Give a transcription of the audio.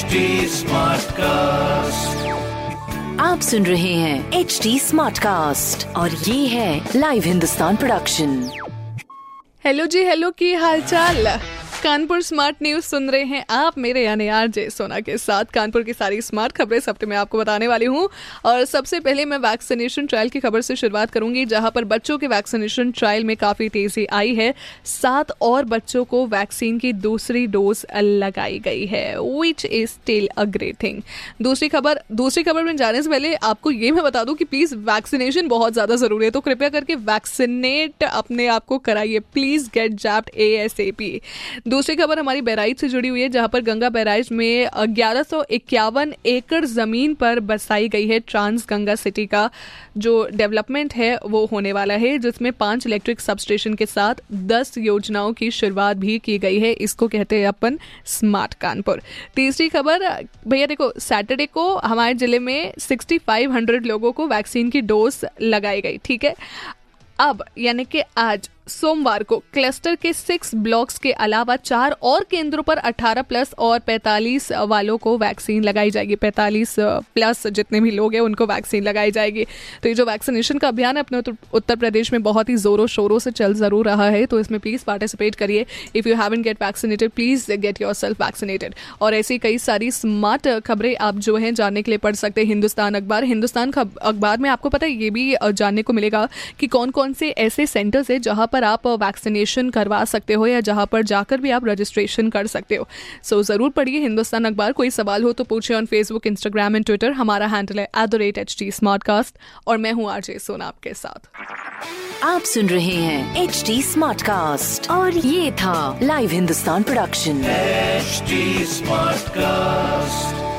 HD cast आप सुन रहे हैं एच डी स्मार्ट कास्ट और ये है लाइव हिंदुस्तान प्रोडक्शन हेलो जी हेलो की हालचाल? कानपुर स्मार्ट न्यूज़ सुन रहे हैं आप मेरे यानी आर जे सोना के साथ। कानपुर की सारी स्मार्ट खबरें इस हफ़्ते में आपको बताने वाली हूँ। और सबसे पहले मैं वैक्सीनेशन ट्रायल की खबर से शुरुआत करूँगी, जहाँ पर बच्चों के वैक्सीनेशन ट्रायल में काफ़ी तेज़ी आई है। सात और बच्चों को वैक्सीन की दूसरी डोज लगाई गई है which is still a great thing दूसरी खबर दूसरी खबर में जाने से पहले आपको ये मैं बता दूँ कि प्लीज़ वैक्सीनेशन बहुत ज़्यादा ज़रूरी है। तो कृपया करके वैक्सीनेट अपने आप को कराइए। Please get jabbed A S A P दूसरी खबर हमारी बहराइच से जुड़ी हुई है, जहाँ पर गंगा बहराइच में ग्यारह एकड़ ज़मीन पर बसाई गई है ट्रांस गंगा सिटी का। जो डेवलपमेंट है, वो होने वाला है, जिसमें पाँच इलेक्ट्रिक सब स्टेशन के साथ दस योजनाओं की शुरुआत भी की गई है। इसको कहते हैं अपन स्मार्ट कानपुर। तीसरी खबर, भैया देखो, सैटरडे को हमारे ज़िले में सिक्सटी फाइव हंड्रेड लोगों को वैक्सीन की डोज लगाई गई, ठीक है? अब यानी कि आज सोमवार को क्लस्टर के सिक्स ब्लॉक्स के अलावा चार और केंद्रों पर 18 प्लस और 45 वालों को वैक्सीन लगाई जाएगी। 45 प्लस जितने भी लोग हैं, उनको वैक्सीन लगाई जाएगी। तो ये जो वैक्सीनेशन का अभियान है, अपने उत्तर प्रदेश में बहुत ही जोरों शोरों से चल ज़रूर रहा है। तो इसमें प्लीज़ पार्टिसिपेट करिए। If you haven't get vaccinated please get yourself vaccinated और ऐसी कई सारी स्मार्ट खबरें आप जो है, जानने के लिए पढ़ सकते हैं हिंदुस्तान अखबार। हिंदुस्तान अखबार में आपको पता है, ये भी जानने को मिलेगा कि कौन कौन से ऐसे सेंटर्स है जहाँ पर आप वैक्सीनेशन करवा सकते हो या जहाँ पर जाकर भी आप रजिस्ट्रेशन कर सकते हो। सो so, ज़रूर पढ़िए हिंदुस्तान अखबार। कोई सवाल हो तो पूछिए on Facebook Instagram and Twitter हमारा हैंडल है at the rate H D smart cast और मैं हूँ आरजे सोना आपके साथ। आप सुन रहे हैं एच डी स्मार्ट कास्ट और ये था live Hindustan production HD Smartcast.